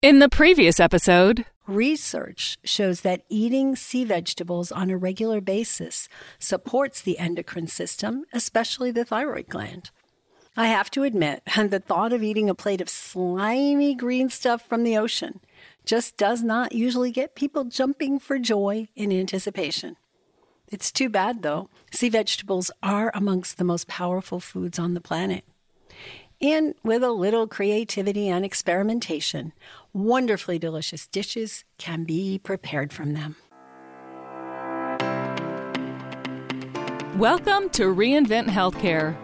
In the previous episode, Research shows that eating sea vegetables on a regular basis supports the endocrine system, especially the thyroid gland. I have to admit, the thought of eating a plate of slimy green stuff from the ocean just does not usually get people jumping for joy in anticipation. It's too bad, though. Sea vegetables are amongst the most powerful foods on the planet. And with a little creativity and experimentation, wonderfully delicious dishes can be prepared from them. welcome to Reinvent Healthcare,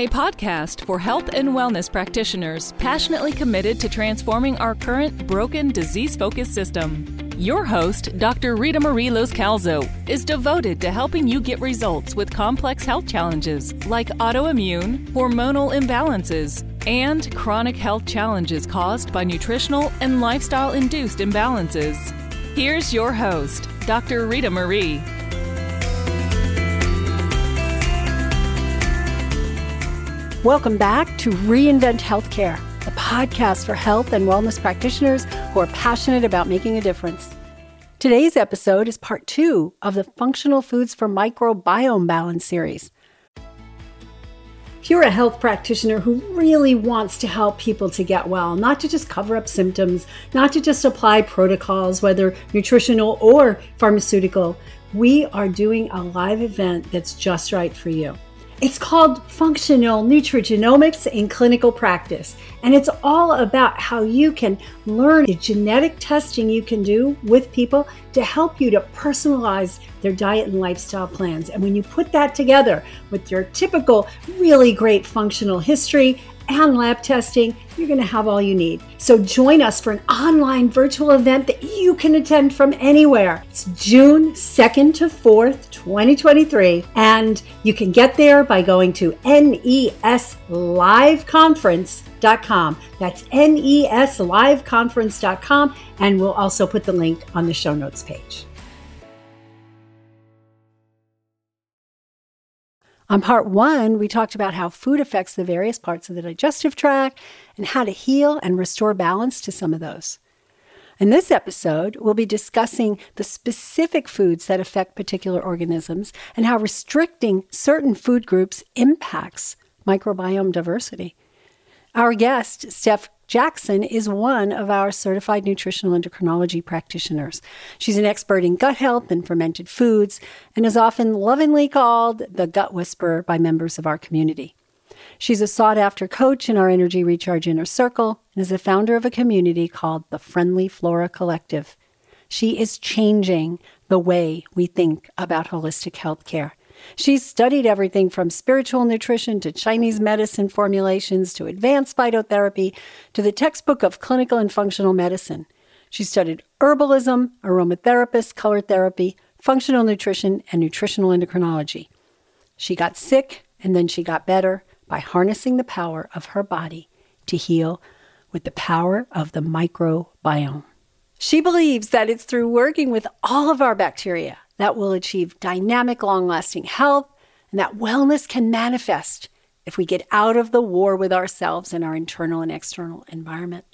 a podcast for health and wellness practitioners passionately committed to transforming our current broken, disease focused system. Your host, Dr. Rita Marie Loscalzo, is devoted to helping you get results with complex health challenges like autoimmune, hormonal imbalances, and chronic health challenges caused by nutritional and lifestyle induced imbalances. Here's your host, Dr. Rita Marie. Welcome back to Reinvent Healthcare, the podcast for health and wellness practitioners who are passionate about making a difference. Today's episode is part two of the Functional Foods for Microbiome Balance series. If you're a health practitioner who really wants to help people to get well, not to just cover up symptoms, not to just apply protocols, whether nutritional or pharmaceutical, we are doing a live event that's just right for you. It's called Functional Nutrigenomics in Clinical Practice, and it's all about how you can learn the genetic testing you can do with people to help you to personalize their diet and lifestyle plans. And when you put that together with your typical really great functional history and lab testing, you're going to have all you need. So join us for an online virtual event that you can attend from anywhere. It's June 2nd to 4th, 2023, and you can get there by going to nesliveconference.com. That's nesliveconference.com, and we'll also put the link on the show notes page. On part one, we talked about how food affects the various parts of the digestive tract and how to heal and restore balance to some of those. In this episode, we'll be discussing the specific foods that affect particular organisms and how restricting certain food groups impacts microbiome diversity. Our guest, Steph Jackson is one of our certified nutritional endocrinology practitioners. She's an expert in gut health and fermented foods and is often lovingly called the gut whisperer by members of our community. She's a sought after coach in our Energy Recharge Inner Circle and is the founder of a community called the Friendly Flora Collective. She is changing the way we think about holistic health care. She's studied everything from spiritual nutrition to Chinese medicine formulations to advanced phytotherapy to the textbook of clinical and functional medicine. She studied herbalism, aromatherapist, color therapy, functional nutrition, and nutritional endocrinology. She got sick and then she got better by harnessing the power of her body to heal with the power of the microbiome. She believes that it's through working with all of our bacteria that will achieve dynamic, long lasting health, and that wellness can manifest if we get out of the war with ourselves and our internal and external environment.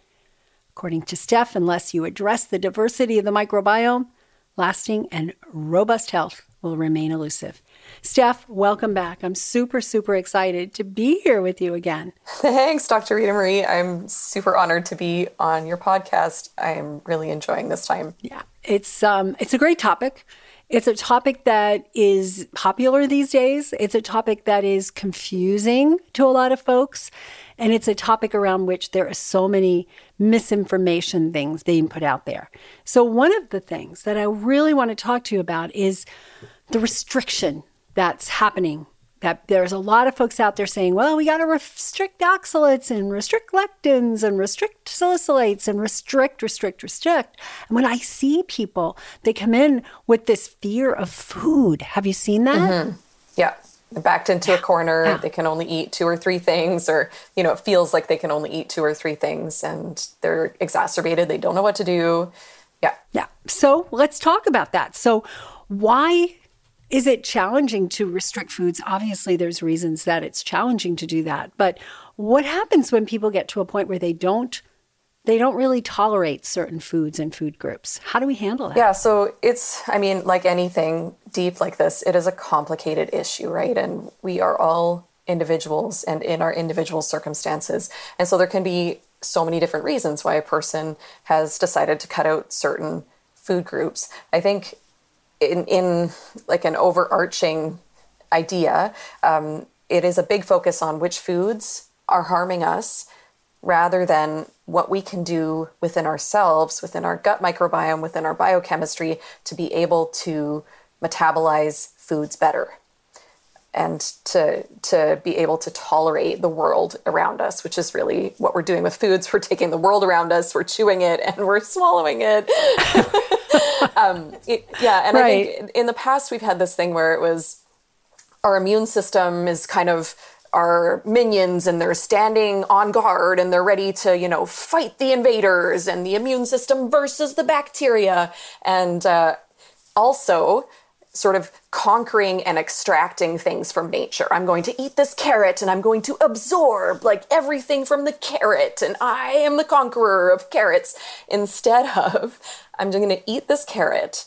According to Steph, unless you address the diversity of the microbiome, lasting and robust health will remain elusive. Steph, welcome back. I'm super, super excited to be here with you again. Thanks, Dr. Rita Marie. I'm super honored to be on your podcast. I'm really enjoying this time. Yeah, it's um, it's a great topic. It's a topic that is popular these days. It's a topic that is confusing to a lot of folks. And it's a topic around which there are so many misinformation things being put out there. So, one of the things that I really want to talk to you about is the restriction that's happening that there's a lot of folks out there saying, well, we got to restrict oxalates and restrict lectins and restrict salicylates and restrict, restrict, restrict. And when I see people, they come in with this fear of food. Have you seen that? Mm-hmm. Yeah. They're backed into a corner. Yeah. They can only eat two or three things, or, you know, it feels like they can only eat two or three things and they're exacerbated. They don't know what to do. Yeah. Yeah. So let's talk about that. So, why is it challenging to restrict foods? Obviously, there's reasons that it's challenging to do that. But what happens when people get to a point where they don't they don't really tolerate certain foods and food groups. How do we handle that? Yeah, so it's, I mean, like anything deep like this, it is a complicated issue, right? And we are all individuals and in our individual circumstances. And so there can be so many different reasons why a person has decided to cut out certain food groups. I think in, in like an overarching idea, um, it is a big focus on which foods are harming us rather than what we can do within ourselves, within our gut microbiome, within our biochemistry to be able to metabolize foods better and to to be able to tolerate the world around us, which is really what we're doing with foods. We're taking the world around us, we're chewing it, and we're swallowing it. um, it yeah, and right. I think in the past we've had this thing where it was our immune system is kind of our minions and they're standing on guard and they're ready to you know fight the invaders and the immune system versus the bacteria and uh, also sort of conquering and extracting things from nature. I'm going to eat this carrot and I'm going to absorb like everything from the carrot and I am the conqueror of carrots instead of I'm going to eat this carrot.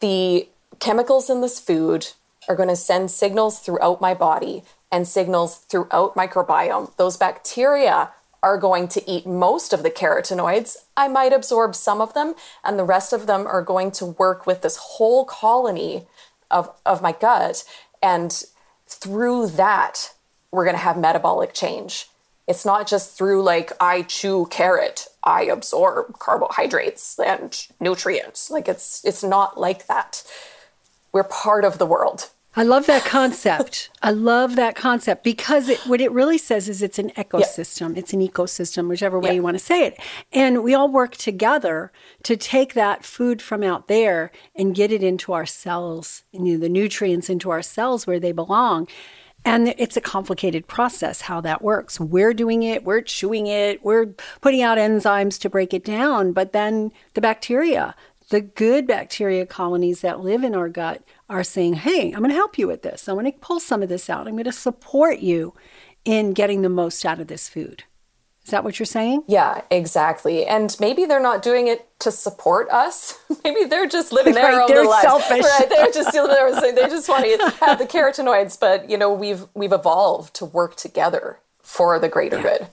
The chemicals in this food are going to send signals throughout my body and signals throughout microbiome. Those bacteria are going to eat most of the carotenoids. I might absorb some of them, and the rest of them are going to work with this whole colony of, of my gut. And through that, we're going to have metabolic change. It's not just through like I chew carrot, I absorb carbohydrates and nutrients. Like it's it's not like that. We're part of the world. I love that concept. I love that concept because it, what it really says is it's an ecosystem. It's an ecosystem, whichever way you want to say it. And we all work together to take that food from out there and get it into our cells, and, you know, the nutrients into our cells where they belong. And it's a complicated process how that works. We're doing it, we're chewing it, we're putting out enzymes to break it down, but then the bacteria, the good bacteria colonies that live in our gut are saying, Hey, I'm going to help you with this. I'm going to pull some of this out. I'm going to support you in getting the most out of this food. Is that what you're saying? Yeah, exactly. And maybe they're not doing it to support us. maybe they're just living their right, own they're lives. Selfish. Right, they're just they just want to have the carotenoids. But you know, we've we've evolved to work together for the greater yeah. good.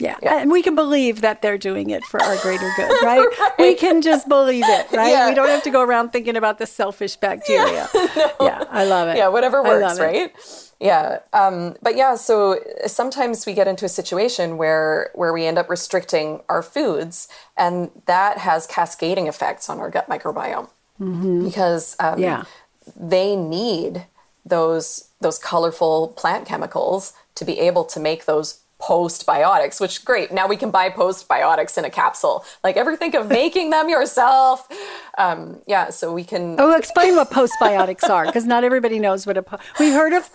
Yeah. yeah. And we can believe that they're doing it for our greater good, right? right. We can just believe it, right? Yeah. We don't have to go around thinking about the selfish bacteria. Yeah, no. yeah I love it. Yeah, whatever works, right? Yeah. Um, but yeah, so sometimes we get into a situation where where we end up restricting our foods, and that has cascading effects on our gut microbiome mm-hmm. because um, yeah. they need those those colorful plant chemicals to be able to make those postbiotics, which great. Now we can buy postbiotics in a capsule. Like ever think of making them yourself? Um, yeah, so we can. Oh, explain what postbiotics are, because not everybody knows what a. Po- we heard of.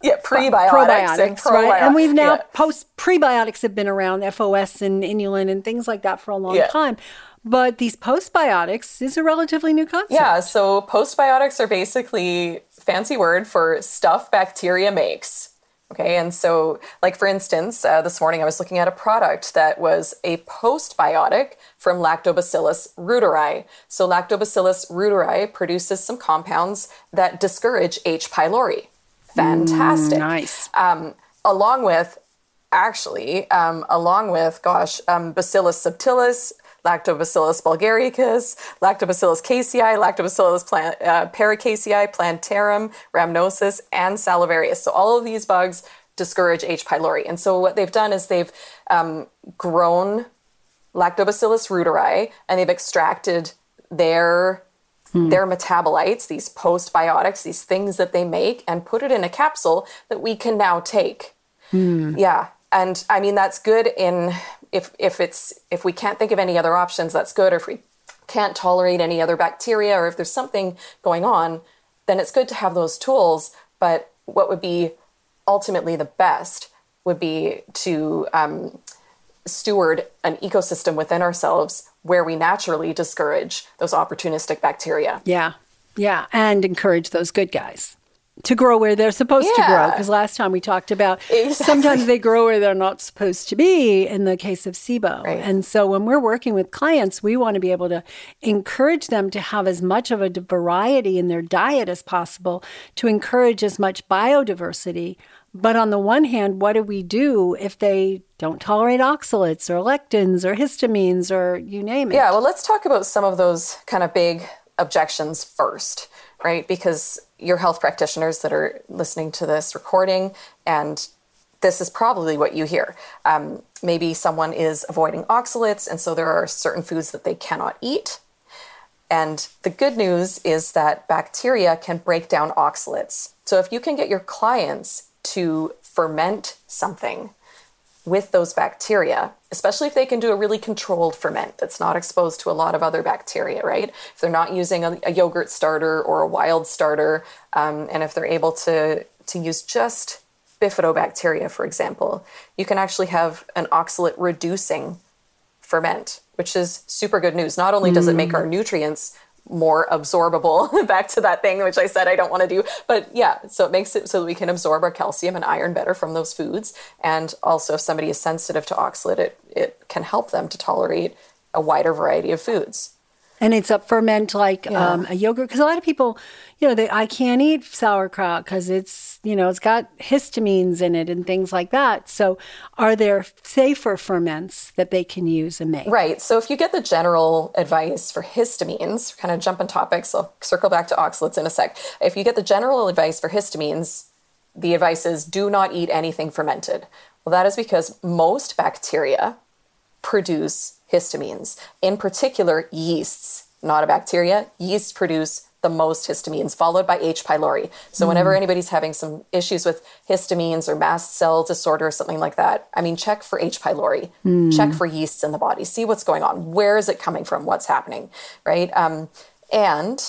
Yeah, prebiotics, probiotics, and right? And we've now yeah. post prebiotics have been around, FOS and inulin and things like that for a long yeah. time. But these postbiotics is a relatively new concept. Yeah, so postbiotics are basically fancy word for stuff bacteria makes. Okay, and so, like for instance, uh, this morning I was looking at a product that was a postbiotic from Lactobacillus reuteri. So, Lactobacillus reuteri produces some compounds that discourage H. pylori. Fantastic. Mm, nice. Um, along with, actually, um, along with, gosh, um, Bacillus subtilis, Lactobacillus bulgaricus, Lactobacillus casei, Lactobacillus plant, uh, paracasei, plantarum, rhamnosus, and salivarius. So all of these bugs discourage H. pylori. And so what they've done is they've um, grown Lactobacillus reuteri and they've extracted their hmm. their metabolites, these postbiotics, these things that they make, and put it in a capsule that we can now take. Hmm. Yeah. And I mean that's good in if if it's if we can't think of any other options, that's good. Or if we can't tolerate any other bacteria, or if there's something going on, then it's good to have those tools. But what would be ultimately the best would be to um, steward an ecosystem within ourselves where we naturally discourage those opportunistic bacteria. Yeah, yeah, and encourage those good guys. To grow where they're supposed to grow. Because last time we talked about Exactly. sometimes they grow where they're not supposed to be in the case of SIBO. Right. And so when we're working with clients, we want to be able to encourage them to have as much of a variety in their diet as possible to encourage as much biodiversity. But on the one hand, what do we do if they don't tolerate oxalates or lectins or histamines or you name it? Yeah, well, let's talk about some of those kind of big objections first, right? Because you're health practitioners that are listening to this recording, and this is probably what you hear. Um, maybe someone is avoiding oxalates, and so there are certain foods that they cannot eat. And the good news is that bacteria can break down oxalates. So if you can get your clients to ferment something, with those bacteria, especially if they can do a really controlled ferment that's not exposed to a lot of other bacteria, right? If they're not using a, a yogurt starter or a wild starter, um, and if they're able to to use just bifidobacteria, for example, you can actually have an oxalate reducing ferment, which is super good news. Not only does it make our nutrients more absorbable back to that thing which i said i don't want to do. But yeah so it makes it so that we can absorb our calcium and iron better from those foods. And also if somebody is sensitive to oxalate it, it can help them to tolerate a wider variety of foods And it's a ferment like um, a yogurt because a lot of people, you know, they I can't eat sauerkraut because it's you know it's got histamines in it and things like that. So, are there safer ferments that they can use and make? Right. So if you get the general advice for histamines, kind of jumping topics, I'll circle back to oxalates in a sec. If you get the general advice for histamines, the advice is do not eat anything fermented. Well, that is because most bacteria produce histamines. In particular, yeasts, not a bacteria, yeasts produce the most histamines, followed by H. pylori. So, whenever anybody's having some issues with histamines or mast cell disorder or something like that, I mean, check for H. pylori, check for yeasts in the body, see what's going on. Where is it coming from? What's happening? Right? Um, and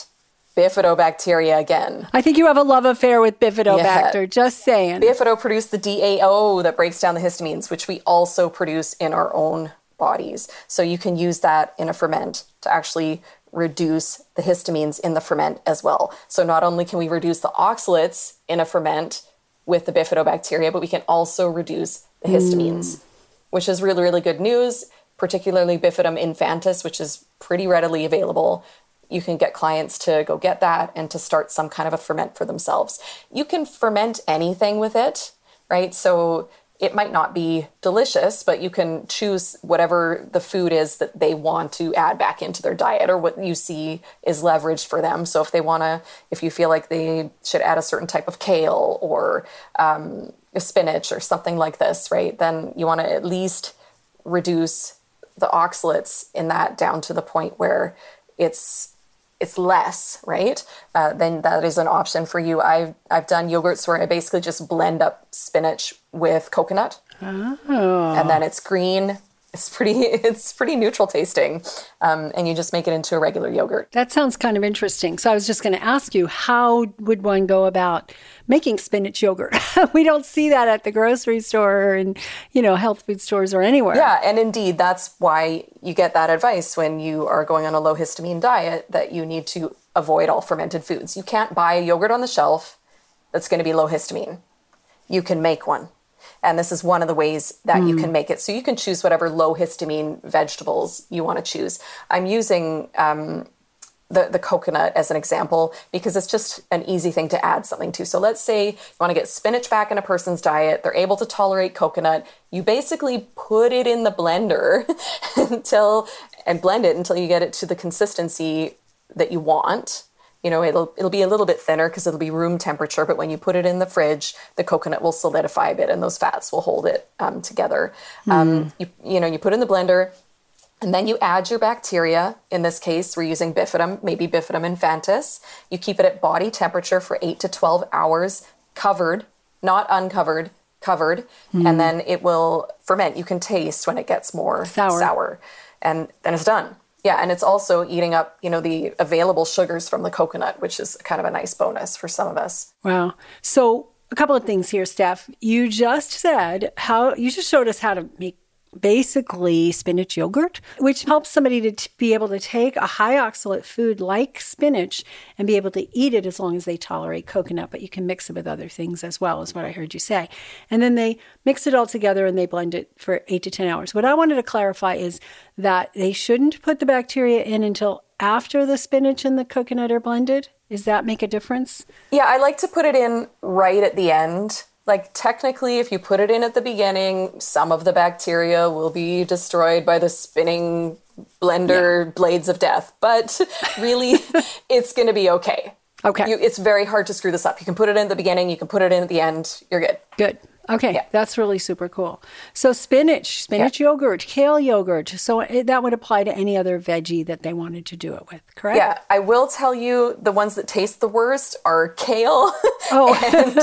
bifidobacteria again. I think you have a love affair with bifidobacter. Just saying. Bifido produce the DAO that breaks down the histamines, which we also produce in our own bodies. So you can use that in a ferment to actually reduce the histamines in the ferment as well. So not only can we reduce the oxalates in a ferment with the bifidobacteria, but we can also reduce the mm. histamines, which is really, really good news, particularly bifidum infantis, which is pretty readily available you can get clients to go get that and to start some kind of a ferment for themselves. You can ferment anything with it, right? So it might not be delicious, but you can choose whatever the food is that they want to add back into their diet or what you see is leveraged for them. So if they want to, if you feel like they should add a certain type of kale or um, spinach or something like this, right? Then you want to at least reduce the oxalates in that down to the point where it's it's less, right? Uh, then that is an option for you. I've I've done yogurts where I basically just blend up spinach with coconut, and then it's green. It's pretty it's pretty neutral tasting, um, and you just make it into a regular yogurt. That sounds kind of interesting. So I was just going to ask you, how would one go about making spinach yogurt? we don't see that at the grocery store and you know, health food stores or anywhere. Yeah, and indeed, that's why you get that advice when you are going on a low histamine diet that you need to avoid all fermented foods. You can't buy a yogurt on the shelf that's going to be low histamine. You can make one. And this is one of the ways that you can make it. So you can choose whatever low histamine vegetables you want to choose. I'm using um, the, the coconut as an example because it's just an easy thing to add something to. So let's say you want to get spinach back in a person's diet, they're able to tolerate coconut. You basically put it in the blender until and blend it until you get it to the consistency that you want. You know, it'll it'll be a little bit thinner because it'll be room temperature, but when you put it in the fridge, the coconut will solidify a bit, and those fats will hold it um, together. Um, you you know, you put it in the blender, and then you add your bacteria. In this case, we're using bifidum, maybe bifidum infantis. You keep it at body temperature for eight to 12 hours, covered, not uncovered, covered, and then it will ferment. You can taste when it gets more Sour. and then it's done. Yeah, and it's also eating up, you know, the available sugars from the coconut, which is kind of a nice bonus for some of us. Wow. So a couple of things here, Steph. You just said how you just showed us how to make basically spinach yogurt, which helps somebody to t- be able to take a high oxalate food like spinach and be able to eat it as long as they tolerate coconut. But you can mix it with other things as well, is what I heard you say. And then they mix it all together and they blend it for eight to 10 hours. What I wanted to clarify is that they shouldn't put the bacteria in until after the spinach and the coconut are blended. Does that make a difference? Yeah, I like to put it in right at the end like technically if you put it in at the beginning some of the bacteria will be destroyed by the spinning blender yeah. blades of death. But really it's going to be okay. Okay. You, it's very hard to screw this up. You can put it in at the beginning you can put it in at the end you're good. Good Okay, yeah. that's really super cool. So spinach, spinach yeah. yogurt, kale yogurt. So it, that would apply to any other veggie that they wanted to do it with, correct? Yeah, I will tell you the ones that taste the worst are kale oh. and,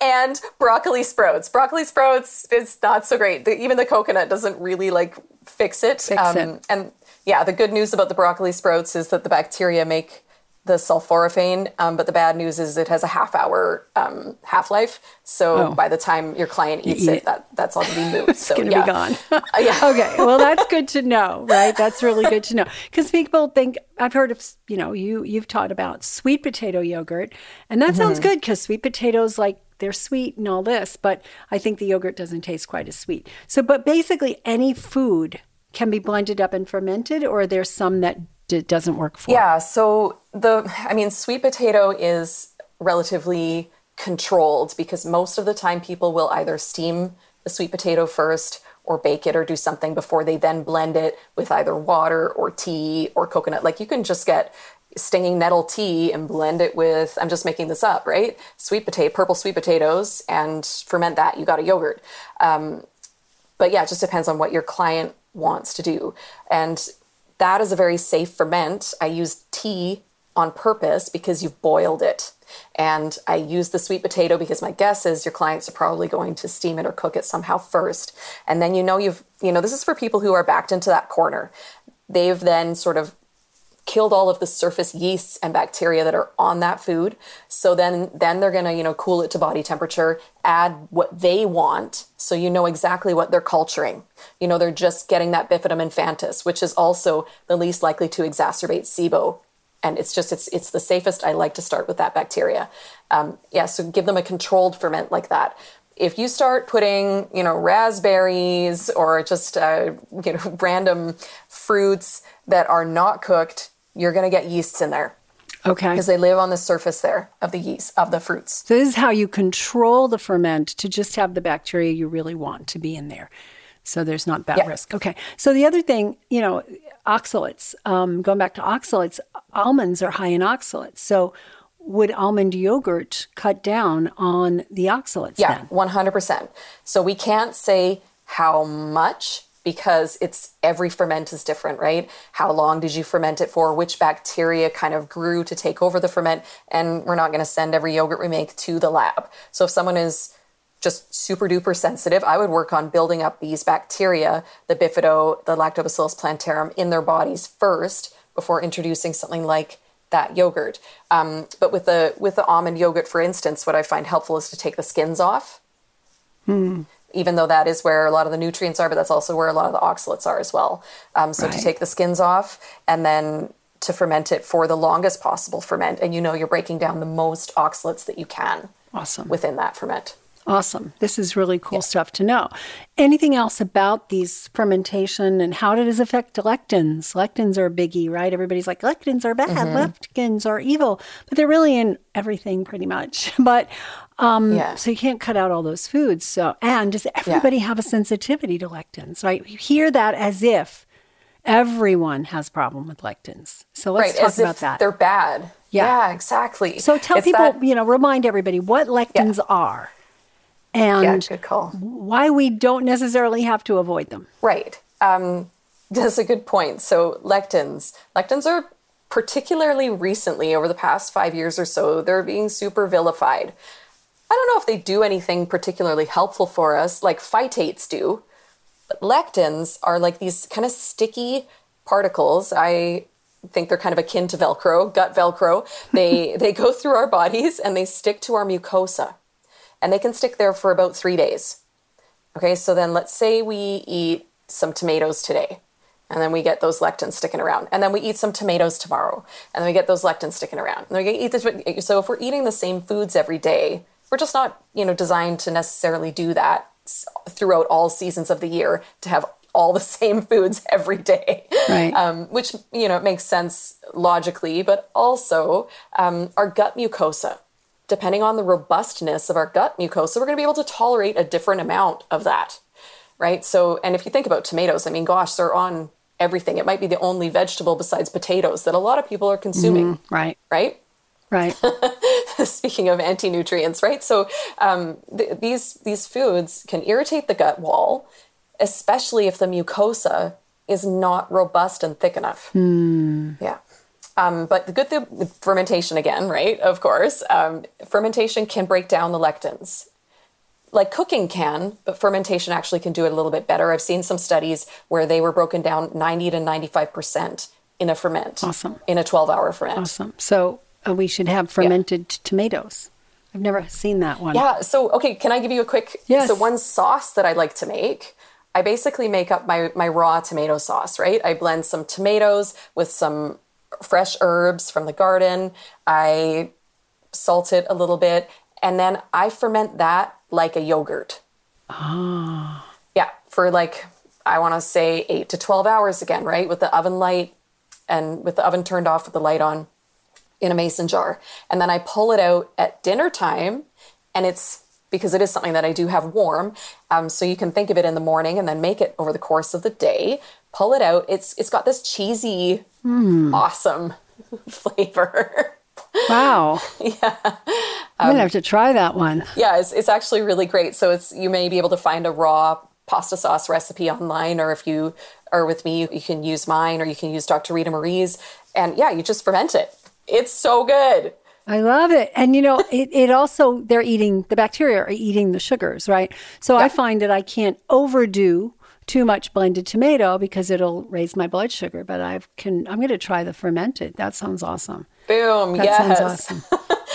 and broccoli sprouts. Broccoli sprouts is not so great. The, even the coconut doesn't really like fix it. Fix um, it. And yeah, the good news about the broccoli sprouts is that the bacteria make the sulforaphane, um, but the bad news is it has a half hour um, half life. So oh. by the time your client eats it, that that's all to be moved. it's so, going to yeah. be gone. uh, yeah. Okay. Well, that's good to know, right? That's really good to know because people think I've heard of you know you you've taught about sweet potato yogurt, and that mm-hmm. sounds good because sweet potatoes like they're sweet and all this, but I think the yogurt doesn't taste quite as sweet. So, but basically, any food can be blended up and fermented, or there's some that d- doesn't work for? Yeah, so the I mean sweet potato is relatively controlled because most of the time people will either steam the sweet potato first or bake it or do something before they then blend it with either water or tea or coconut. Like you can just get stinging nettle tea and blend it with I'm just making this up, right? Sweet potato, purple sweet potatoes, and ferment that. You got a yogurt. Um, but yeah, it just depends on what your client wants to do. And that is a very safe ferment. I use tea on purpose because you've boiled it. And I use the sweet potato because my guess is your clients are probably going to steam it or cook it somehow first. And then you know you've, you know, this is for people who are backed into that corner. They've then sort of killed all of the surface yeasts and bacteria that are on that food. So then then they're going to, you know, cool it to body temperature, add what they want so you know exactly what they're culturing. You know, they're just getting that bifidum infantis, which is also the least likely to exacerbate SIBO. And it's just it's it's the safest. I like to start with that bacteria. Um, yeah, so give them a controlled ferment like that if you start putting, you know, raspberries or just uh, you know random fruits that are not cooked you're going to get yeasts in there. Okay. Because they live on the surface there of the yeast, of the fruits. So, this is how you control the ferment to just have the bacteria you really want to be in there. So, there's not that yeah. risk. Okay. So, the other thing, you know, oxalates, um, going back to oxalates, almonds are high in oxalates. So, would almond yogurt cut down on the oxalates? Yeah, then? 100%. So, we can't say how much because it's every ferment is different, right? How long did you ferment it for? Which bacteria kind of grew to take over the ferment? And we're not going to send every yogurt we make to the lab. So if someone is just super duper sensitive, I would work on building up these bacteria, the bifido, the lactobacillus plantarum, in their bodies first before introducing something like that yogurt. Um, but with the with the almond yogurt, for instance, what I find helpful is to take the skins off. Hmm even though that is where a lot of the nutrients are, but that's also where a lot of the oxalates are as well. Um, so right. to take the skins off and then to ferment it for the longest possible ferment, and you know you're breaking down the most oxalates that you can. Awesome. Within that ferment. Awesome. This is really cool yeah. stuff to know. Anything else about these fermentation and how does it affect lectins? Lectins are a biggie, right? Everybody's like, lectins are bad, mm-hmm. lectins are evil, but they're really in everything pretty much. But um, yeah. so you can't cut out all those foods. So, and does everybody yeah. have a sensitivity to lectins, right? You hear that as if everyone has problem with lectins. So let's right, talk about that. They're bad. Yeah, yeah exactly. So tell it's people, that, you know, remind everybody what lectins are and yeah, good call. why we don't necessarily have to avoid them. Right. Um, that's a good point. So lectins, lectins are particularly recently over the past five years or so, they're being super vilified. I don't know if they do anything particularly helpful for us, like phytates do. But lectins are like these kind of sticky particles. I think they're kind of akin to Velcro, gut Velcro. They they go through our bodies and they stick to our mucosa and they can stick there for about three days. Okay, so then let's say we eat some tomatoes today. And then we get those lectins sticking around. And then we eat some tomatoes tomorrow. And then we get those lectins sticking around. And then we eat this. So if we're eating the same foods every day, we're just not, you know, designed to necessarily do that throughout all seasons of the year to have all the same foods every day, right. um, which you know makes sense logically, but also um, our gut mucosa. Depending on the robustness of our gut mucosa, we're going to be able to tolerate a different amount of that, right? So, and if you think about tomatoes, I mean, gosh, they're on everything. It might be the only vegetable besides potatoes that a lot of people are consuming, mm, right? Right. Right. Speaking of anti-nutrients, right? So um, th- these these foods can irritate the gut wall, especially if the mucosa is not robust and thick enough. Hmm. Yeah. Um, but the good thing with fermentation again, right? Of course, um, fermentation can break down the lectins. Like cooking can, but fermentation actually can do it a little bit better. I've seen some studies where they were broken down 90 to 95% in a ferment. Awesome. In a 12 hour ferment. Awesome. So we should have fermented yeah. tomatoes. I've never seen that one. Yeah. So, okay, can I give you a quick? Yes. So, one sauce that I like to make, I basically make up my, my raw tomato sauce, right? I blend some tomatoes with some fresh herbs from the garden. I salt it a little bit, and then I ferment that like a yogurt. Ah. Yeah, for like, I want to say eight to 12 hours again, right? With the oven light and with the oven turned off with the light on in a mason jar. And then I pull it out at dinner time and it's because it is something that I do have warm. Um, so you can think of it in the morning and then make it over the course of the day. Pull it out. It's it's got this cheesy, mm. awesome flavor. Wow. yeah. I'm gonna have to try that one. Yeah, it's, it's actually really great. So it's you may be able to find a raw pasta sauce recipe online, or if you are with me, you, you can use mine, or you can use Dr. Rita Marie's, and yeah, you just ferment it. It's so good. I love it. And you know, it, it also, they're eating, the bacteria are eating the sugars, right? So I find that I can't overdo too much blended tomato because it'll raise my blood sugar. But I can, I'm going to try the fermented. That sounds awesome. Boom. That yes. sounds awesome.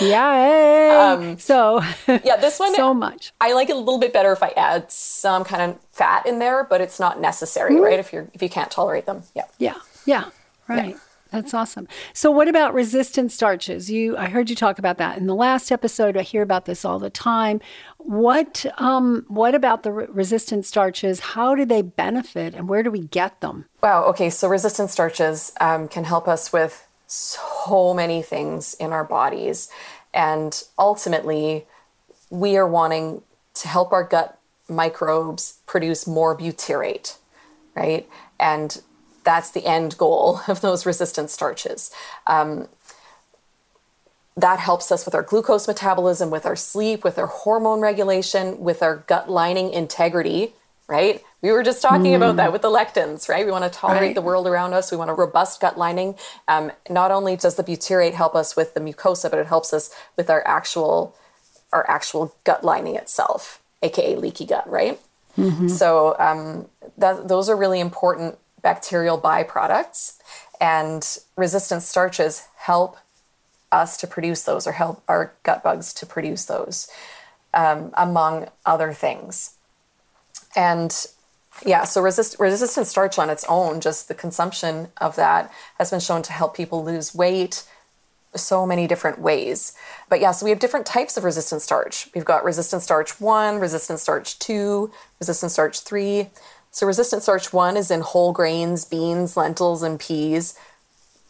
yeah. Um, so, yeah, this one, so much. I like it a little bit better if I add some kind of fat in there, but it's not necessary, mm-hmm. right? If you're, if you can't tolerate them. Yeah. Yeah. Yeah. Right. Yeah. That's awesome. So what about resistant starches? You I heard you talk about that in the last episode. I hear about this all the time. What um what about the re- resistant starches? How do they benefit and where do we get them? Wow, okay, so resistant starches um, can help us with so many things in our bodies. And ultimately, we are wanting to help our gut microbes produce more butyrate, right? And that's the end goal of those resistant starches. Um, that helps us with our glucose metabolism, with our sleep, with our hormone regulation, with our gut lining integrity, right? We were just talking mm. about that with the lectins, right? We want to tolerate right. the world around us. We want a robust gut lining. Um, not only does the butyrate help us with the mucosa, but it helps us with our actual our actual gut lining itself, aka leaky gut, right? Mm-hmm. So um, that, those are really important bacterial byproducts, and resistant starches help us to produce those or help our gut bugs to produce those, um, among other things. And yeah, so resist, resistant starch on its own, just the consumption of that has been shown to help people lose weight so many different ways. But yeah, so we have different types of resistant starch. We've got resistant starch 1, resistant starch 2, resistant starch 3. So resistant starch one is in whole grains, beans, lentils, and peas.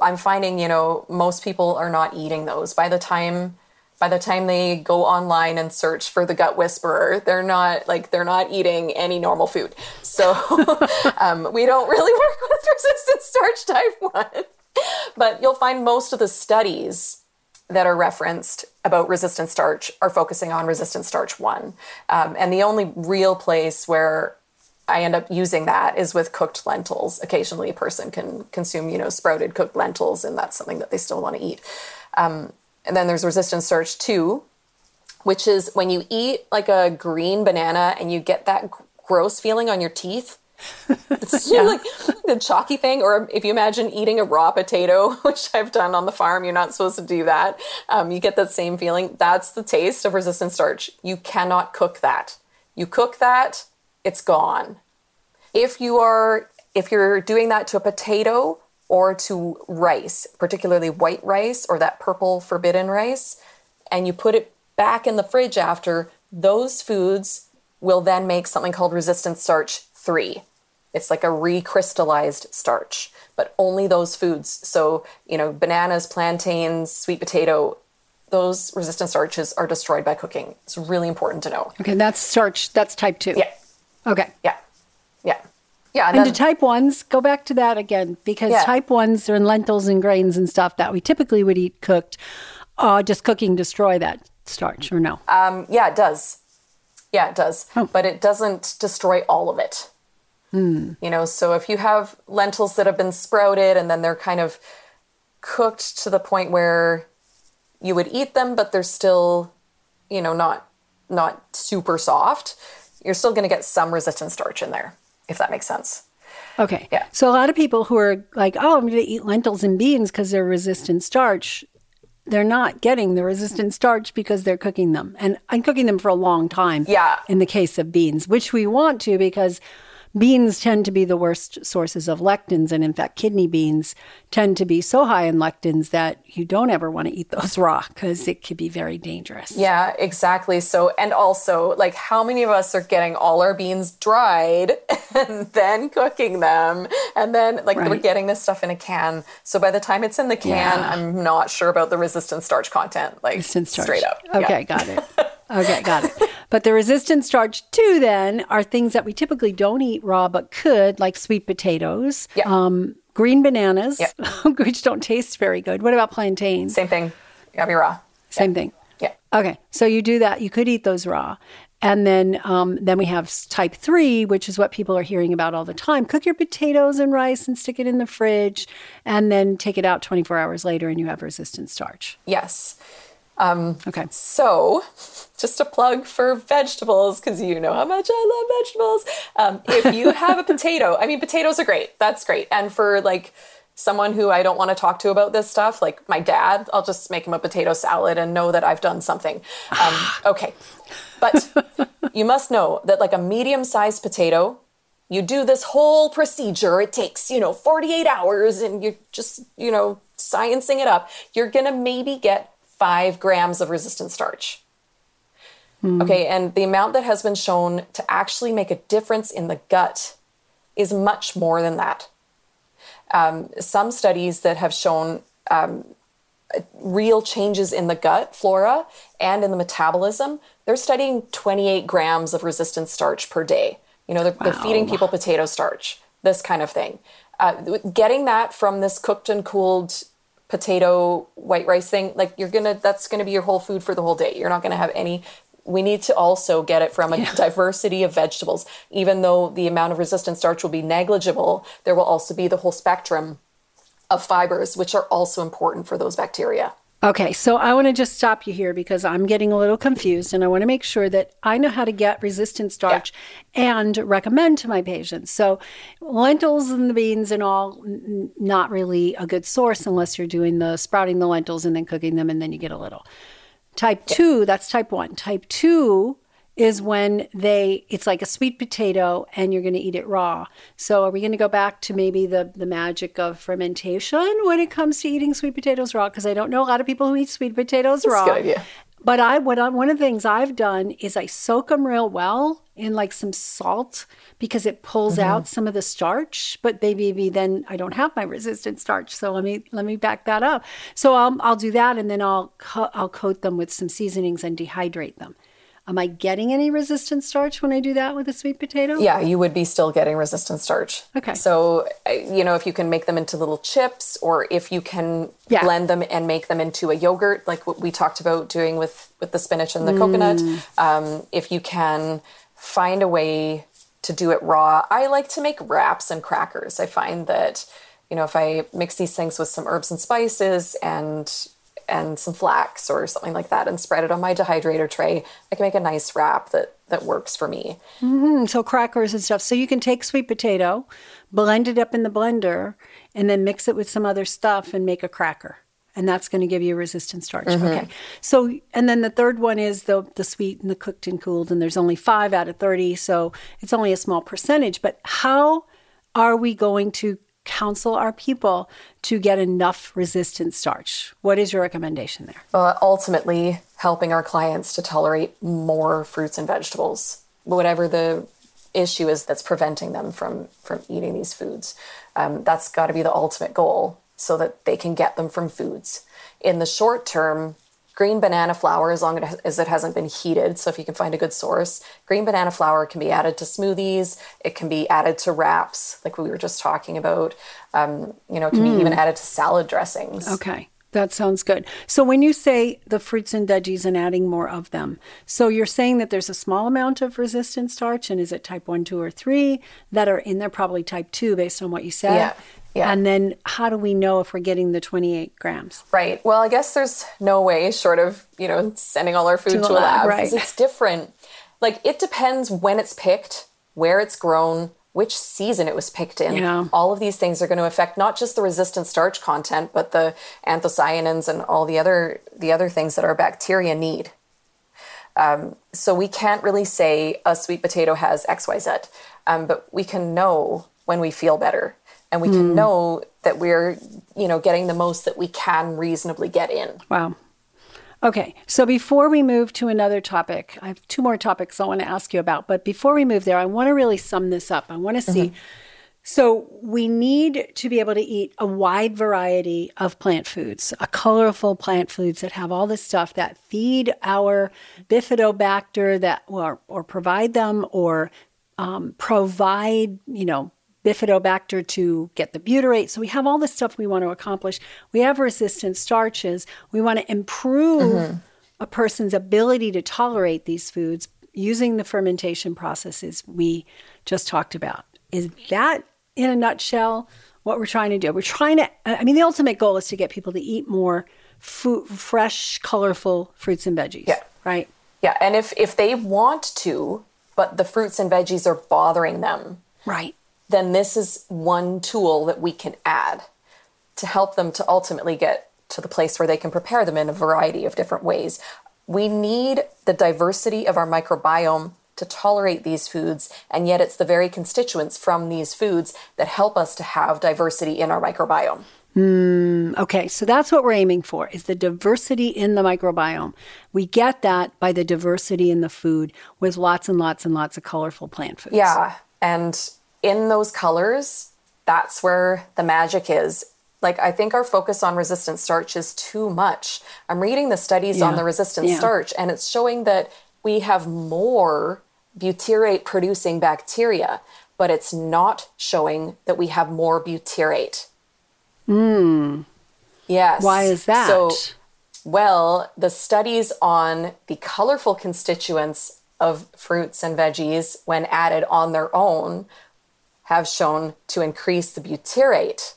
I'm finding, you know, most people are not eating those. By the time by the time they go online and search for the gut whisperer, they're not like they're not eating any normal food. So um, we don't really work with resistant starch type one. But you'll find most of the studies that are referenced about resistant starch are focusing on resistant starch one. Um, and the only real place where I end up using that is with cooked lentils. Occasionally, a person can consume, you know, sprouted cooked lentils, and that's something that they still want to eat. Um, and then there's resistant starch two, which is when you eat like a green banana and you get that gross feeling on your teeth. It's yeah. like the chalky thing, or if you imagine eating a raw potato, which I've done on the farm, you're not supposed to do that. Um, you get that same feeling. That's the taste of resistant starch. You cannot cook that. You cook that, it's gone. If you are if you're doing that to a potato or to rice, particularly white rice or that purple forbidden rice, and you put it back in the fridge after, those foods will then make something called resistant starch 3. It's like a recrystallized starch, but only those foods. So, you know, bananas, plantains, sweet potato, those resistant starches are destroyed by cooking. It's really important to know. Okay, that's starch. That's type two. Yeah. Okay. Yeah. Yeah. Yeah. And, then- to type ones, go back to that again because Yeah. type ones are in lentils and grains and stuff that we typically would eat cooked. Uh, just cooking destroy that starch or no? Um, yeah, it does. Yeah, it does. Oh. But it doesn't destroy all of it. You know, so if you have lentils that have been sprouted and then they're kind of cooked to the point where you would eat them, but they're still, you know, not not super soft, you're still going to get some resistant starch in there, if that makes sense. Okay. Yeah. So a lot of people who are like, oh, I'm going to eat lentils and beans because they're resistant starch. They're not getting the resistant starch because they're cooking them. And I'm cooking them for a long time. Yeah. In the case of beans, which we want to because beans tend to be the worst sources of lectins. And in fact, kidney beans tend to be so high in lectins that you don't ever want to eat those raw because it could be very dangerous. Yeah, exactly. So, and also, like, how many of us are getting all our beans dried and then cooking them? And then, like, we're getting this stuff in a can. So, by the time it's in the can, Yeah. I'm not sure about the resistant starch content. Like, resistant starch. straight up. Okay, Yeah. got it. Okay, got it. But the resistant starch too then are things that we typically don't eat raw but could, like sweet potatoes, Yeah. um, green bananas, which don't taste very good. What about plantains? Same thing. You gotta be raw. Same thing. Yeah. Okay, so you do that. You could eat those raw. And then, um, then we have type three, which is what people are hearing about all the time. Cook your potatoes and rice and stick it in the fridge, and then take it out 24 hours later, and you have resistant starch. Yes. Okay. So, just a plug for vegetables because you know how much I love vegetables. Um, if you have a potato, I mean, potatoes are great. That's great. And for like someone who I don't want to talk to about this stuff, like my dad, I'll just make him a potato salad and know that I've done something. Um, okay. But you must know that like a medium sized potato, you do this whole procedure. It takes, you know, 48 hours and you're just, you know, sciencing it up. You're going to maybe get five grams of resistant starch. Okay, and the amount that has been shown to actually make a difference in the gut is much more than that. Um, some studies that have shown um, real changes in the gut flora and in the metabolism, they're studying 28 grams of resistant starch per day. You know, they're, they're feeding people potato starch, this kind of thing. Uh, getting that from this cooked and cooled potato white rice thing, like you're gonna, that's gonna be your whole food for the whole day. You're not gonna have any. We need to also get it from a diversity of vegetables. Even though the amount of resistant starch will be negligible, there will also be the whole spectrum of fibers, which are also important for those bacteria. Okay, so I want to just stop you here because I'm getting a little confused and I want to make sure that I know how to get resistant starch and recommend to my patients. So, lentils and the beans and all, n- not really a good source unless you're doing the sprouting the lentils and then cooking them and then you get a little. Type two, that's type one. Type two is when they it's like a sweet potato and you're going to eat it raw. So are we going to go back to maybe the the magic of fermentation when it comes to eating sweet potatoes raw because I don't know a lot of people who eat sweet potatoes raw. good idea. But I what I, one of the things I've done is I soak them real well in like some salt because it pulls mm-hmm. out some of the starch. But maybe maybe then I don't have my resistant starch, so let me let me back that up. So I'll I'll do that and then I'll co- I'll coat them with some seasonings and dehydrate them. Am I getting any resistant starch when I do that with a sweet potato? Yeah, you would be still getting resistant starch. Okay. So, you know, if you can make them into little chips or if you can Yeah. blend them and make them into a yogurt, like what we talked about doing with, with the spinach and the coconut, um, if you can find a way to do it raw, I like to make wraps and crackers. I find that, you know, if I mix these things with some herbs and spices and and some flax or something like that and spread it on my dehydrator tray, I can make a nice wrap that that works for me. Mm, so crackers and stuff. So you can take sweet potato, blend it up in the blender, and then mix it with some other stuff and make a cracker. and that's going to give you a resistant starch. Okay. So, and then the third one is the the sweet and the cooked and cooled, and there's only five out of thirty, so it's only a small percentage. But how are we going to counsel our people to get enough resistant starch? What is your recommendation there? But ultimately, helping our clients to tolerate more fruits and vegetables, whatever the issue is that's preventing them from from eating these foods. Um, that's got to be the ultimate goal, so that they can get them from foods. In the short term, green banana flour, as long as it hasn't been heated, so if you can find a good source, green banana flour can be added to smoothies. It can be added to wraps, like we were just talking about. Um, you know, it can be even added to salad dressings. Okay. That sounds good. So when you say the fruits and veggies and adding more of them, so you're saying that there's a small amount of resistant starch, and is it type one, two, or three that are in there? Probably type two, based on what you said. Yeah, yeah. And then how do we know if we're getting the 28 grams? Right. Well, I guess there's no way short of, you know, sending all our food To to, a lab, lab right. because it's different. Like it depends when it's picked, where it's grown, which season it was picked in. Yeah. All of these things are going to affect not just the resistant starch content, but the anthocyanins and all the other the other things that our bacteria need. Um, so we can't really say a sweet potato has X, Y, Z, um, but we can know when we feel better, and we Hmm. can know that we're, you know, getting the most that we can reasonably get in. Wow. Okay, so before we move to another topic, I have two more topics I want to ask you about. But before we move there, I want to really sum this up. I want to see. So, we need to be able to eat a wide variety of plant foods, a colorful plant foods that have all this stuff that feed our bifidobacter that or, or provide them or um, provide, you know, bifidobacter to get the butyrate. So we have all this stuff we want to accomplish. We have resistant starches. We want to improve mm-hmm. a person's ability to tolerate these foods using the fermentation processes we just talked about. Is that in a nutshell what we're trying to do? We're trying to I mean the ultimate goal is to get people to eat more food, fresh, colorful fruits and veggies, Yeah. right? Yeah, and if if they want to, but the fruits and veggies are bothering them, Right. Then this is one tool that we can add to help them to ultimately get to the place where they can prepare them in a variety of different ways. We need the diversity of our microbiome to tolerate these foods, and yet it's the very constituents from these foods that help us to have diversity in our microbiome. Hmm, okay, so that's what we're aiming for is the diversity in the microbiome. We get that by the diversity in the food with lots and lots and lots of colorful plant foods. Yeah. And in those colors, that's where the magic is. Like, I think our focus on resistant starch is too much. I'm reading the studies on the resistant Yeah. starch, and it's showing that we have more butyrate producing bacteria, but it's not showing that we have more butyrate. Yes. Hmm. Why is that? So, well, the studies on the colorful constituents of fruits and veggies, when added on their own, have shown to increase the butyrate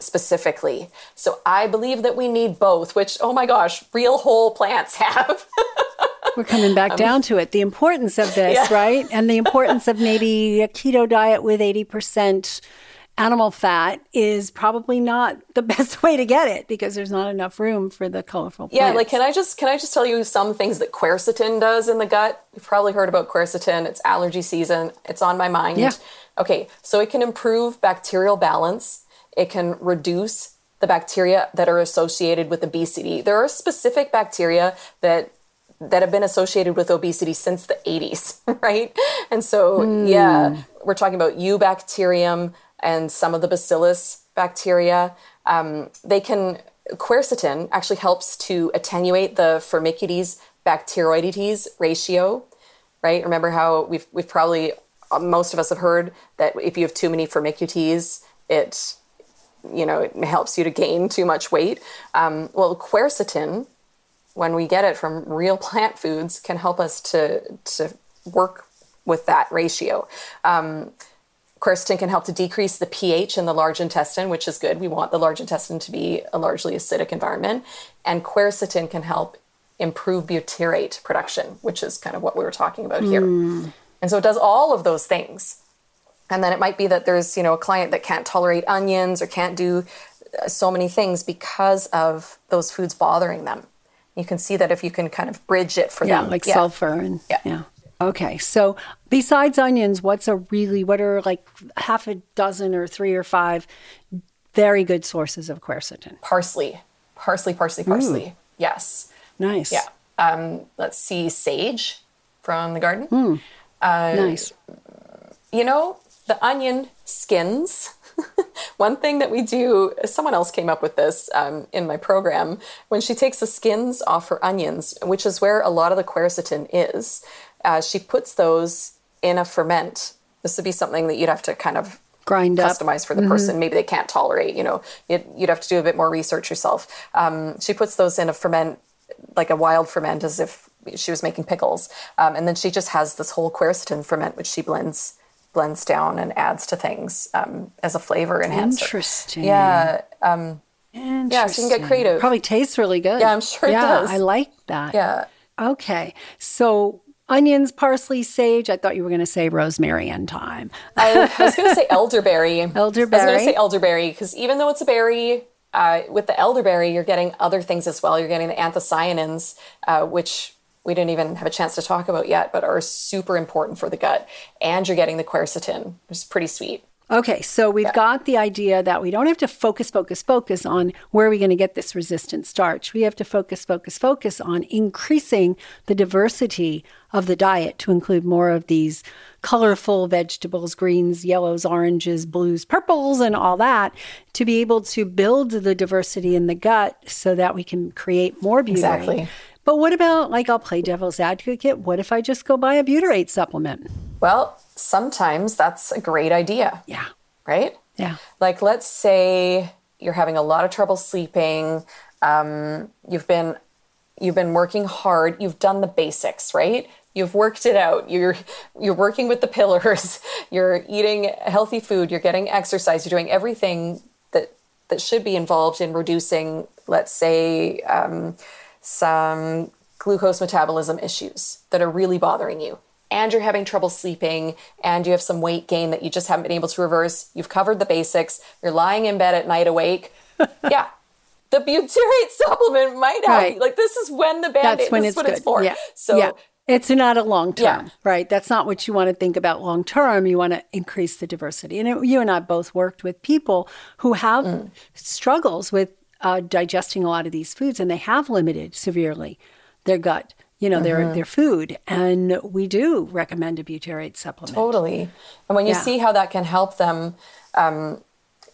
specifically. So I believe that we need both, which, oh my gosh, real whole plants have. We're coming back down to it. The importance of this, Um, Yeah. right? And the importance of maybe a keto diet with 80% animal fat is probably not the best way to get it because there's not enough room for the colorful yeah, like can I just can I just tell you some things that quercetin does in the gut? You've probably heard about quercetin. It's allergy season. It's on my mind. Yeah. Okay, so it can improve bacterial balance. It can reduce the bacteria that are associated with obesity. There are specific bacteria that that have been associated with obesity since the 80s, right? And so, yeah, we're talking about Eubacterium and some of the bacillus bacteria. Um, they can, quercetin actually helps to attenuate the Firmicutes bacteroidetes ratio, right? Remember how we've, we've probably, most of us have heard that if you have too many Firmicutes, it you know, it helps you to gain too much weight. Um, well, quercetin, when we get it from real plant foods, can help us to to work with that ratio. Um, quercetin can help to decrease the pH in the large intestine, which is good. We want the large intestine to be a largely acidic environment, and quercetin can help improve butyrate production, which is kind of what we were talking about here. And so it does all of those things. And then it might be that there's, you know, a client that can't tolerate onions or can't do so many things because of those foods bothering them. You can see that if you can kind of bridge it for yeah, them. like sulfur and Yeah. yeah. Okay, so besides onions, what's a really what are like half a dozen or three or five very good sources of quercetin? Parsley, parsley, parsley, parsley. Yes. Nice. Yeah. Um, let's see, sage from the garden. Hmm. nice. You know, the onion skins. One thing that we do, someone else came up with this um, in my program. When she takes the skins off her onions, which is where a lot of the quercetin is, uh, she puts those in a ferment. This would be something that you'd have to kind of Grind up. customize for the person. Maybe they can't tolerate. You know, you'd, you'd have to do a bit more research yourself. Um, she puts those in a ferment, like a wild ferment, as if she was making pickles, um, and then she just has this whole quercetin ferment, which she blends blends down and adds to things um, as a flavor enhancer. Interesting. Yeah, Interesting. yeah, so you can get creative. Probably tastes really good. Yeah, I'm sure it yeah, does. I like that. yeah. Okay. So onions, parsley, sage. I thought you were going to say rosemary and thyme. I, I was going to say elderberry. Elderberry. I was going to say elderberry because even though it's a berry, uh, with the elderberry, you're getting other things as well. You're getting the anthocyanins, uh, which we didn't even have a chance to talk about yet, but are super important for the gut. And you're getting the quercetin, which is pretty sweet. Okay, so we've got the idea that we don't have to focus, focus, focus on where are we going to get this resistant starch. We have to focus, focus, focus on increasing the diversity of the diet to include more of these colorful vegetables, greens, yellows, oranges, blues, purples, and all that to be able to build the diversity in the gut so that we can create more butyrate. Exactly. But what about, like, I'll play devil's advocate. What if I just go buy a butyrate supplement? Well, sometimes that's a great idea, Yeah. right? Yeah. Like, let's say you're having a lot of trouble sleeping. Um, you've been you've been working hard. You've done the basics, right? You've worked it out. You're you're working with the pillars. You're eating healthy food. You're getting exercise. You're doing everything that that should be involved in reducing, let's say, um, some glucose metabolism issues that are really bothering you and you're having trouble sleeping and you have some weight gain that you just haven't been able to reverse, you've covered the basics, you're lying in bed at night awake. yeah. The butyrate supplement might help. Right. Like this is when the band That's when it's what good. it's for. Yeah. So yeah. It's not a long term, Yeah. right? That's not what you want to think about long term. You want to increase the diversity. And it, you and I both worked with people who have Mm. struggles with uh, digesting a lot of these foods, and they have limited severely their gut, you know, their Mm-hmm. their food. And we do recommend a butyrate supplement. Totally. And when you Yeah. see how that can help them um,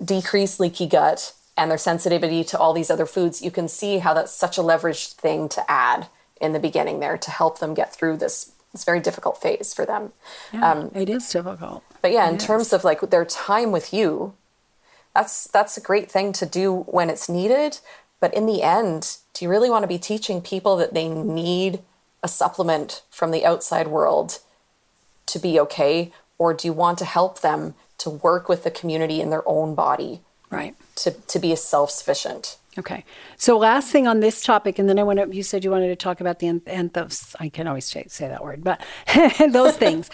decrease leaky gut and their sensitivity to all these other foods, you can see how that's such a leveraged thing to add in the beginning there to help them get through this, this very difficult phase for them. Yeah, it is difficult. But yeah, in terms of like their time with you, that's that's a great thing to do when it's needed. But in the end, do you really want to be teaching people that they need a supplement from the outside world to be okay? Or do you want to help them to work with the community in their own body Right. to, to be self-sufficient? Okay. So last thing on this topic, and then I want to, you said you wanted to talk about the anth- anthos. I can always say, say that word, but those things.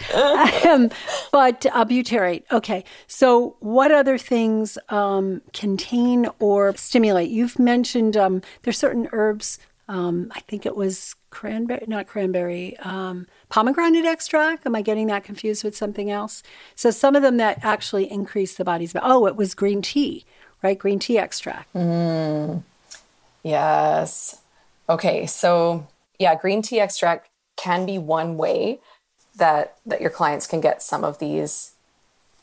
um, but uh, butyrate. Okay. So what other things um, contain or stimulate? You've mentioned um, there's certain herbs. Um, I think it was cranberry, not cranberry, um, pomegranate extract. Am I getting that confused with something else? So some of them that actually increase the body's. Oh, it was green tea, right? Green tea extract. Yes. Okay, so yeah, green tea extract can be one way that that your clients can get some of these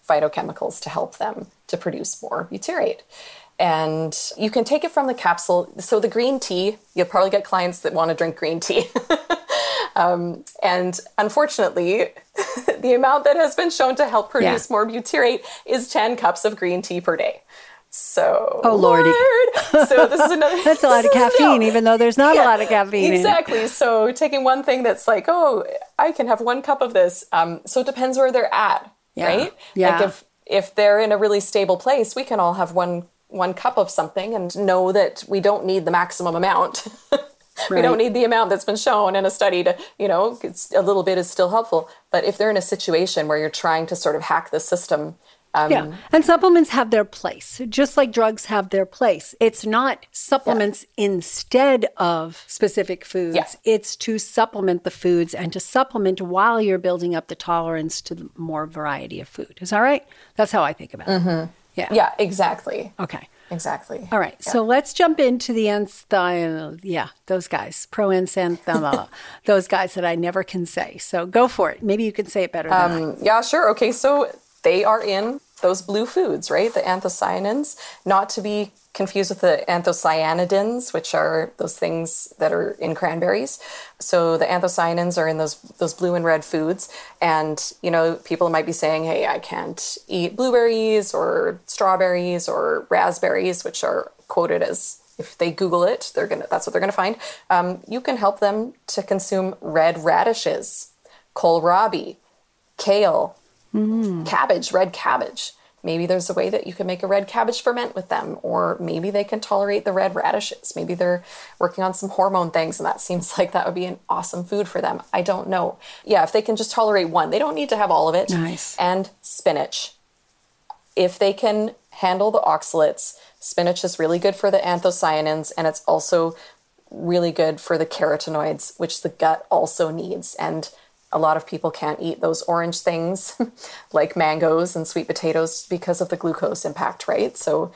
phytochemicals to help them to produce more butyrate. And you can take it from the capsule. So the green tea, you'll probably get clients that want to drink green tea. um, and unfortunately, the amount that has been shown to help produce Yeah. more butyrate is 10 cups of green tea per day. So, Oh, Lordy. Lord. So this is another. That's a lot of caffeine, no. even though there's not a lot of caffeine. in. Exactly. So taking one thing that's like, oh, I can have one cup of this. Um, so it depends where they're at, Yeah. right? Yeah. Like if if they're in a really stable place, we can all have one one cup of something and know that we don't need the maximum amount. we Right. don't need the amount that's been shown in a study to, you know, it's, a little bit is still helpful. But if they're in a situation where you're trying to sort of hack the system Um, yeah. And supplements have their place, just like drugs have their place. It's not supplements instead of specific foods. Yeah. It's to supplement the foods and to supplement while you're building up the tolerance to the more variety of food. Is that right? That's how I think about it. Yeah. yeah, exactly. Okay. Exactly. All right. So let's jump into the ensthyl. Yeah, those guys. Proenxanthala. those guys that I never can say. So go for it. Maybe you can say it better. Um, yeah, sure. Okay, so they are in those blue foods, right? The anthocyanins, not to be confused with the anthocyanidins, which are those things that are in cranberries. So the anthocyanins are in those those blue and red foods, and you know people might be saying, "Hey, I can't eat blueberries or strawberries or raspberries," which are quoted as if they Google it, they're gonna that's what they're gonna find. Um, you can help them to consume red radishes, kohlrabi, kale, Mm-hmm. cabbage, red cabbage. Maybe there's a way that you can make a red cabbage ferment with them, or maybe they can tolerate the red radishes. Maybe they're working on some hormone things, and that seems like that would be an awesome food for them. I don't know. Yeah, if they can just tolerate one, they don't need to have all of it. Nice. And spinach. If they can handle the oxalates, spinach is really good for the anthocyanins, and it's also really good for the carotenoids, which the gut also needs. And a lot of people can't eat those orange things like mangoes and sweet potatoes because of the glucose impact, right? So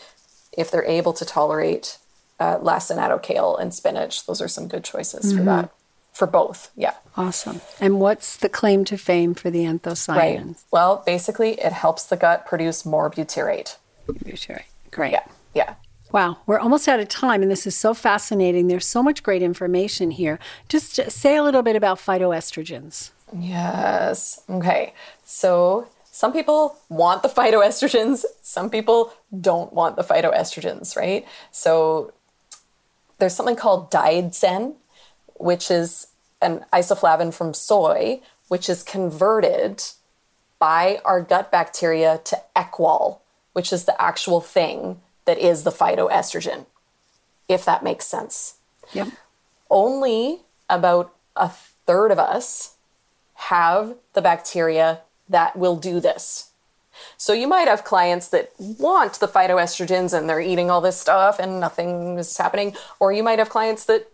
if they're able to tolerate uh, lacinato kale and spinach, those are some good choices for that. For both, yeah. Awesome. And what's the claim to fame for the anthocyanins? Right. Well, basically, it helps the gut produce more butyrate. Right. Great. Yeah, yeah. Wow, we're almost out of time, and this is so fascinating. There's so much great information here. Just say a little bit about phytoestrogens. Yes. Okay. So some people want the phytoestrogens, some people don't want the phytoestrogens, right? So there's something called daidzein, which is an isoflavone from soy, which is converted by our gut bacteria to equol, which is the actual thing that is the phytoestrogen, if that makes sense Yep. only about a third of us have the bacteria that will do this. So you might have clients that want the phytoestrogens and they're eating all this stuff and nothing is happening, or you might have clients that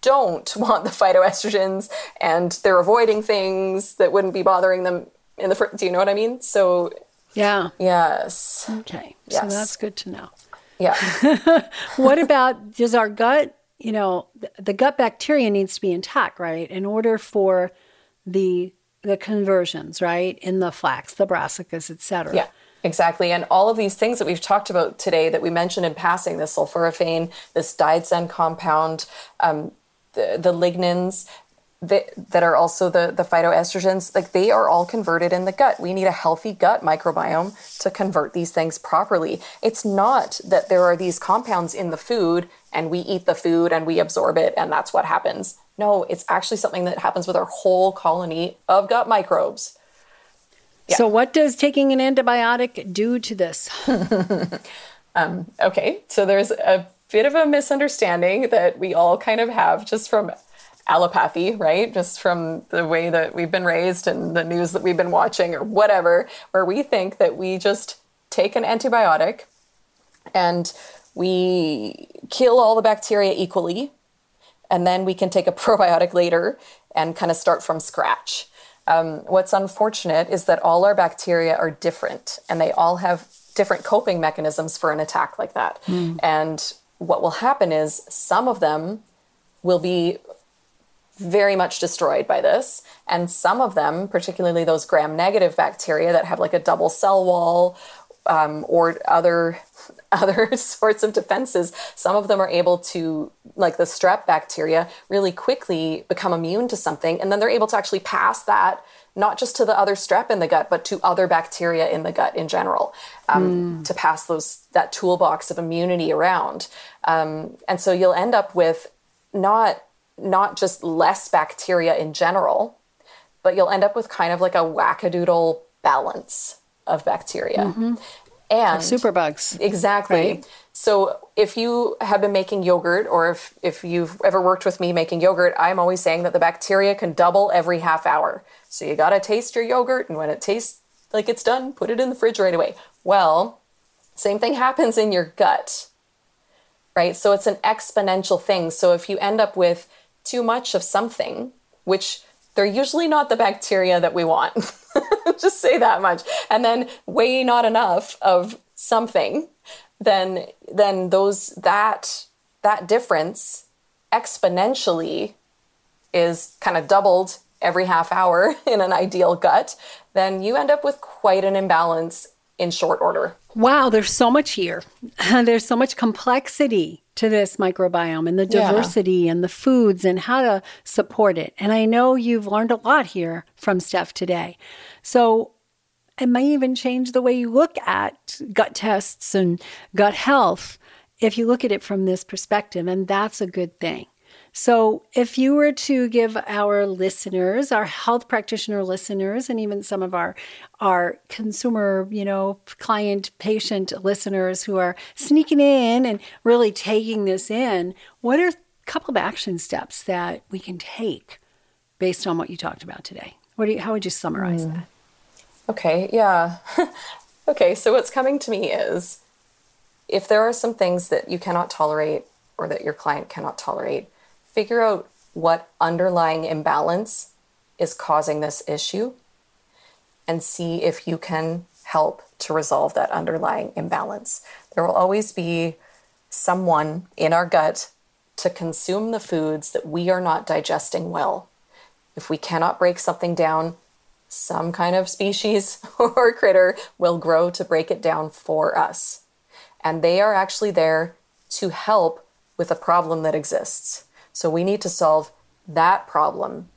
don't want the phytoestrogens and they're avoiding things that wouldn't be bothering them in the first. Do you know what I mean? So Yeah. yes, Okay. Yes. So that's good to know. yeah. What about does our gut, you know, the gut bacteria needs to be intact, right? In order for the the conversions, right? In the flax, the brassicas, et cetera. Yeah, exactly. And all of these things that we've talked about today that we mentioned in passing, the sulforaphane, this daidzein compound, um, the, the lignans, that, that are also the, the phytoestrogens, like they are all converted in the gut. We need a healthy gut microbiome to convert these things properly. It's not that there are these compounds in the food and we eat the food and we absorb it and that's what happens. No, it's actually something that happens with our whole colony of gut microbes. So what does taking an antibiotic do to this? Um, okay, so there's a bit of a misunderstanding that we all kind of have just from allopathy, right? Just from the way that we've been raised and the news that we've been watching or whatever, where we think that we just take an antibiotic and we kill all the bacteria equally, and then we can take a probiotic later and kind of start from scratch. Um, what's unfortunate is that all our bacteria are different and they all have different coping mechanisms for an attack like that. And what will happen is some of them will be very much destroyed by this. And some of them, particularly those gram negative bacteria that have like a double cell wall um, or other other sorts of defenses, some of them are able to, like the strep bacteria, really quickly become immune to something. And then they're able to actually pass that not just to the other strep in the gut, but to other bacteria in the gut in general, um, to pass those that toolbox of immunity around. Um, and so you'll end up with not not just less bacteria in general, but you'll end up with kind of like a wackadoodle balance of bacteria. And Superbugs. Exactly. Right. So if you have been making yogurt or if, if you've ever worked with me making yogurt, I'm always saying that the bacteria can double every half hour. So you got to taste your yogurt and when it tastes like it's done, put it in the fridge right away. Well, same thing happens in your gut, right? So it's an exponential thing. So if you end up with too much of something, which they're usually not the bacteria that we want, just say that much, and then way not enough of something, then then those that that difference exponentially is kind of doubled every half hour in an ideal gut, then you end up with quite an imbalance in short order. Wow, there's so much here. there's so much complexity to this microbiome and the diversity yeah. and the foods and how to support it. And I know you've learned a lot here from Steph today. So it may even change the way you look at gut tests and gut health if you look at it from this perspective. And that's a good thing. So, if you were to give our listeners, our health practitioner listeners, and even some of our our consumer, you know, client patient listeners who are sneaking in and really taking this in, what are a couple of action steps that we can take based on what you talked about today? What do you, how would you summarize mm. that? Okay, yeah. okay, so what's coming to me is if there are some things that you cannot tolerate or that your client cannot tolerate, figure out what underlying imbalance is causing this issue and see if you can help to resolve that underlying imbalance. There will always be someone in our gut to consume the foods that we are not digesting well. If we cannot break something down, some kind of species or critter will grow to break it down for us. And they are actually there to help with a problem that exists. So we need to solve that problem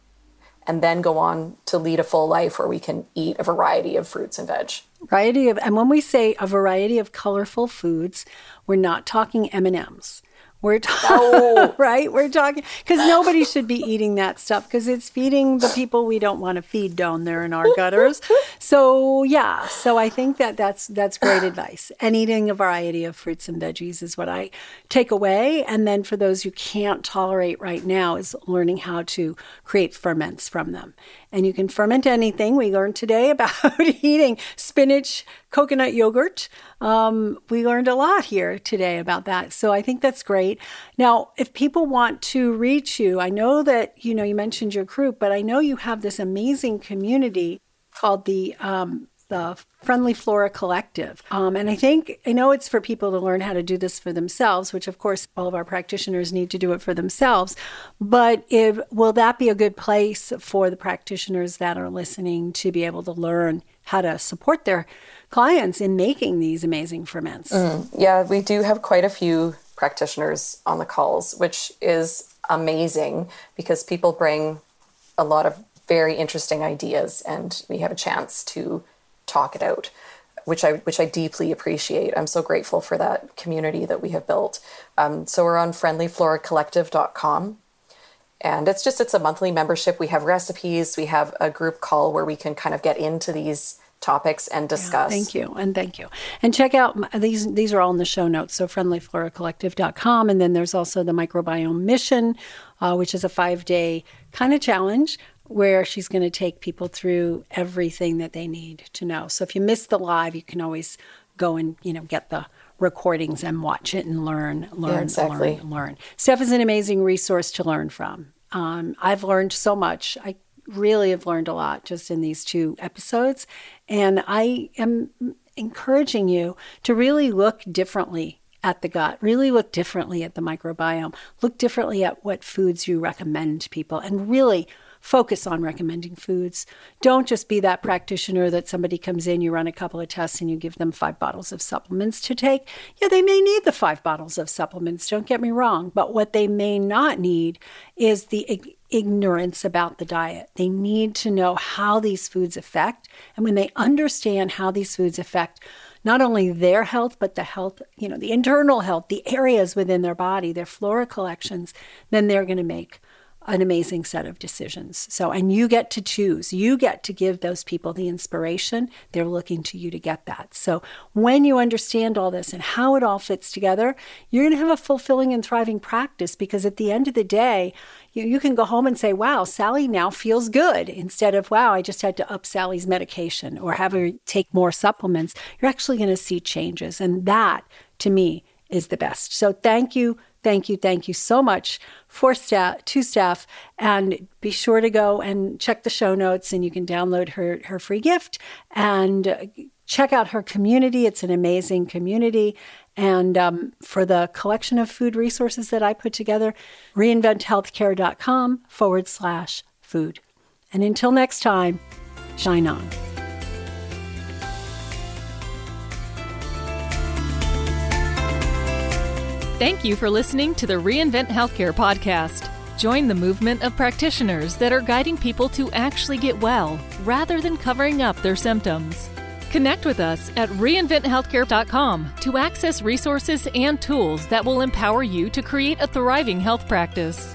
and then go on to lead a full life where we can eat a variety of fruits and veg. Variety of and when we say a variety of colorful foods, we're not talking M&Ms. We're talking, oh. right? We're talking because nobody should be eating that stuff because it's feeding the people we don't want to feed down there in our gutters. so yeah, so I think that that's that's great advice. And eating a variety of fruits and veggies is what I take away. And then for those who can't tolerate right now, is learning how to create ferments from them. And you can ferment anything. We learned today about eating spinach, coconut yogurt. Um, we learned a lot here today about that. So I think that's great. Now, if people want to reach you, I know that, you know, you mentioned your group, but I know you have this amazing community called the um, the Friendly Flora Collective. Um, and I think, I know it's for people to learn how to do this for themselves, which of course all of our practitioners need to do it for themselves. But if, will that be a good place for the practitioners that are listening to be able to learn how to support their clients in making these amazing ferments? Mm, yeah, we do have quite a few practitioners on the calls, which is amazing because people bring a lot of very interesting ideas and we have a chance to talk it out which I which I deeply appreciate. I'm so grateful for that community that we have built. Um, so we're on friendlyfloracollective.com, and it's just it's a monthly membership. We have recipes. We have a group call where we can kind of get into these topics and discuss. Yeah, thank you and thank you. And check out these these are all in the show notes. So friendlyfloracollective.com, and then there's also the microbiome mission, uh, which is a five day kind of challenge where she's going to take people through everything that they need to know. So if you miss the live, you can always go and you know get the recordings and watch it and learn, learn, yeah, exactly. learn, learn. Steph is an amazing resource to learn from. Um, I've learned so much. I really have learned a lot just in these two episodes, and I am encouraging you to really look differently at the gut, really look differently at the microbiome, look differently at what foods you recommend to people, and really focus on recommending foods. Don't just be that practitioner that somebody comes in, you run a couple of tests, and you give them five bottles of supplements to take. Yeah, they may need the five bottles of supplements, don't get me wrong, but what they may not need is the ignorance about the diet. They need to know how these foods affect. And when they understand how these foods affect, not only their health, but the health, you know, the internal health, the areas within their body, their flora collections, then they're going to make an amazing set of decisions. So, and you get to choose. You get to give those people the inspiration. They're looking to you to get that. So, when you understand all this and how it all fits together, you're going to have a fulfilling and thriving practice because at the end of the day, you, you can go home and say, wow, Sally now feels good instead of, wow, I just had to up Sally's medication or have her take more supplements. You're actually going to see changes. And that, to me, is the best. So, thank you Thank you, thank you so much for staff, to Steph, and be sure to go and check the show notes, and you can download her her free gift and check out her community. It's an amazing community, and um, for the collection of food resources that I put together, reinventhealthcare.com forward slash food. And until next time, shine on. Thank you for listening to the Reinvent Healthcare podcast. Join the movement of practitioners that are guiding people to actually get well rather than covering up their symptoms. Connect with us at reinventhealthcare.com to access resources and tools that will empower you to create a thriving health practice.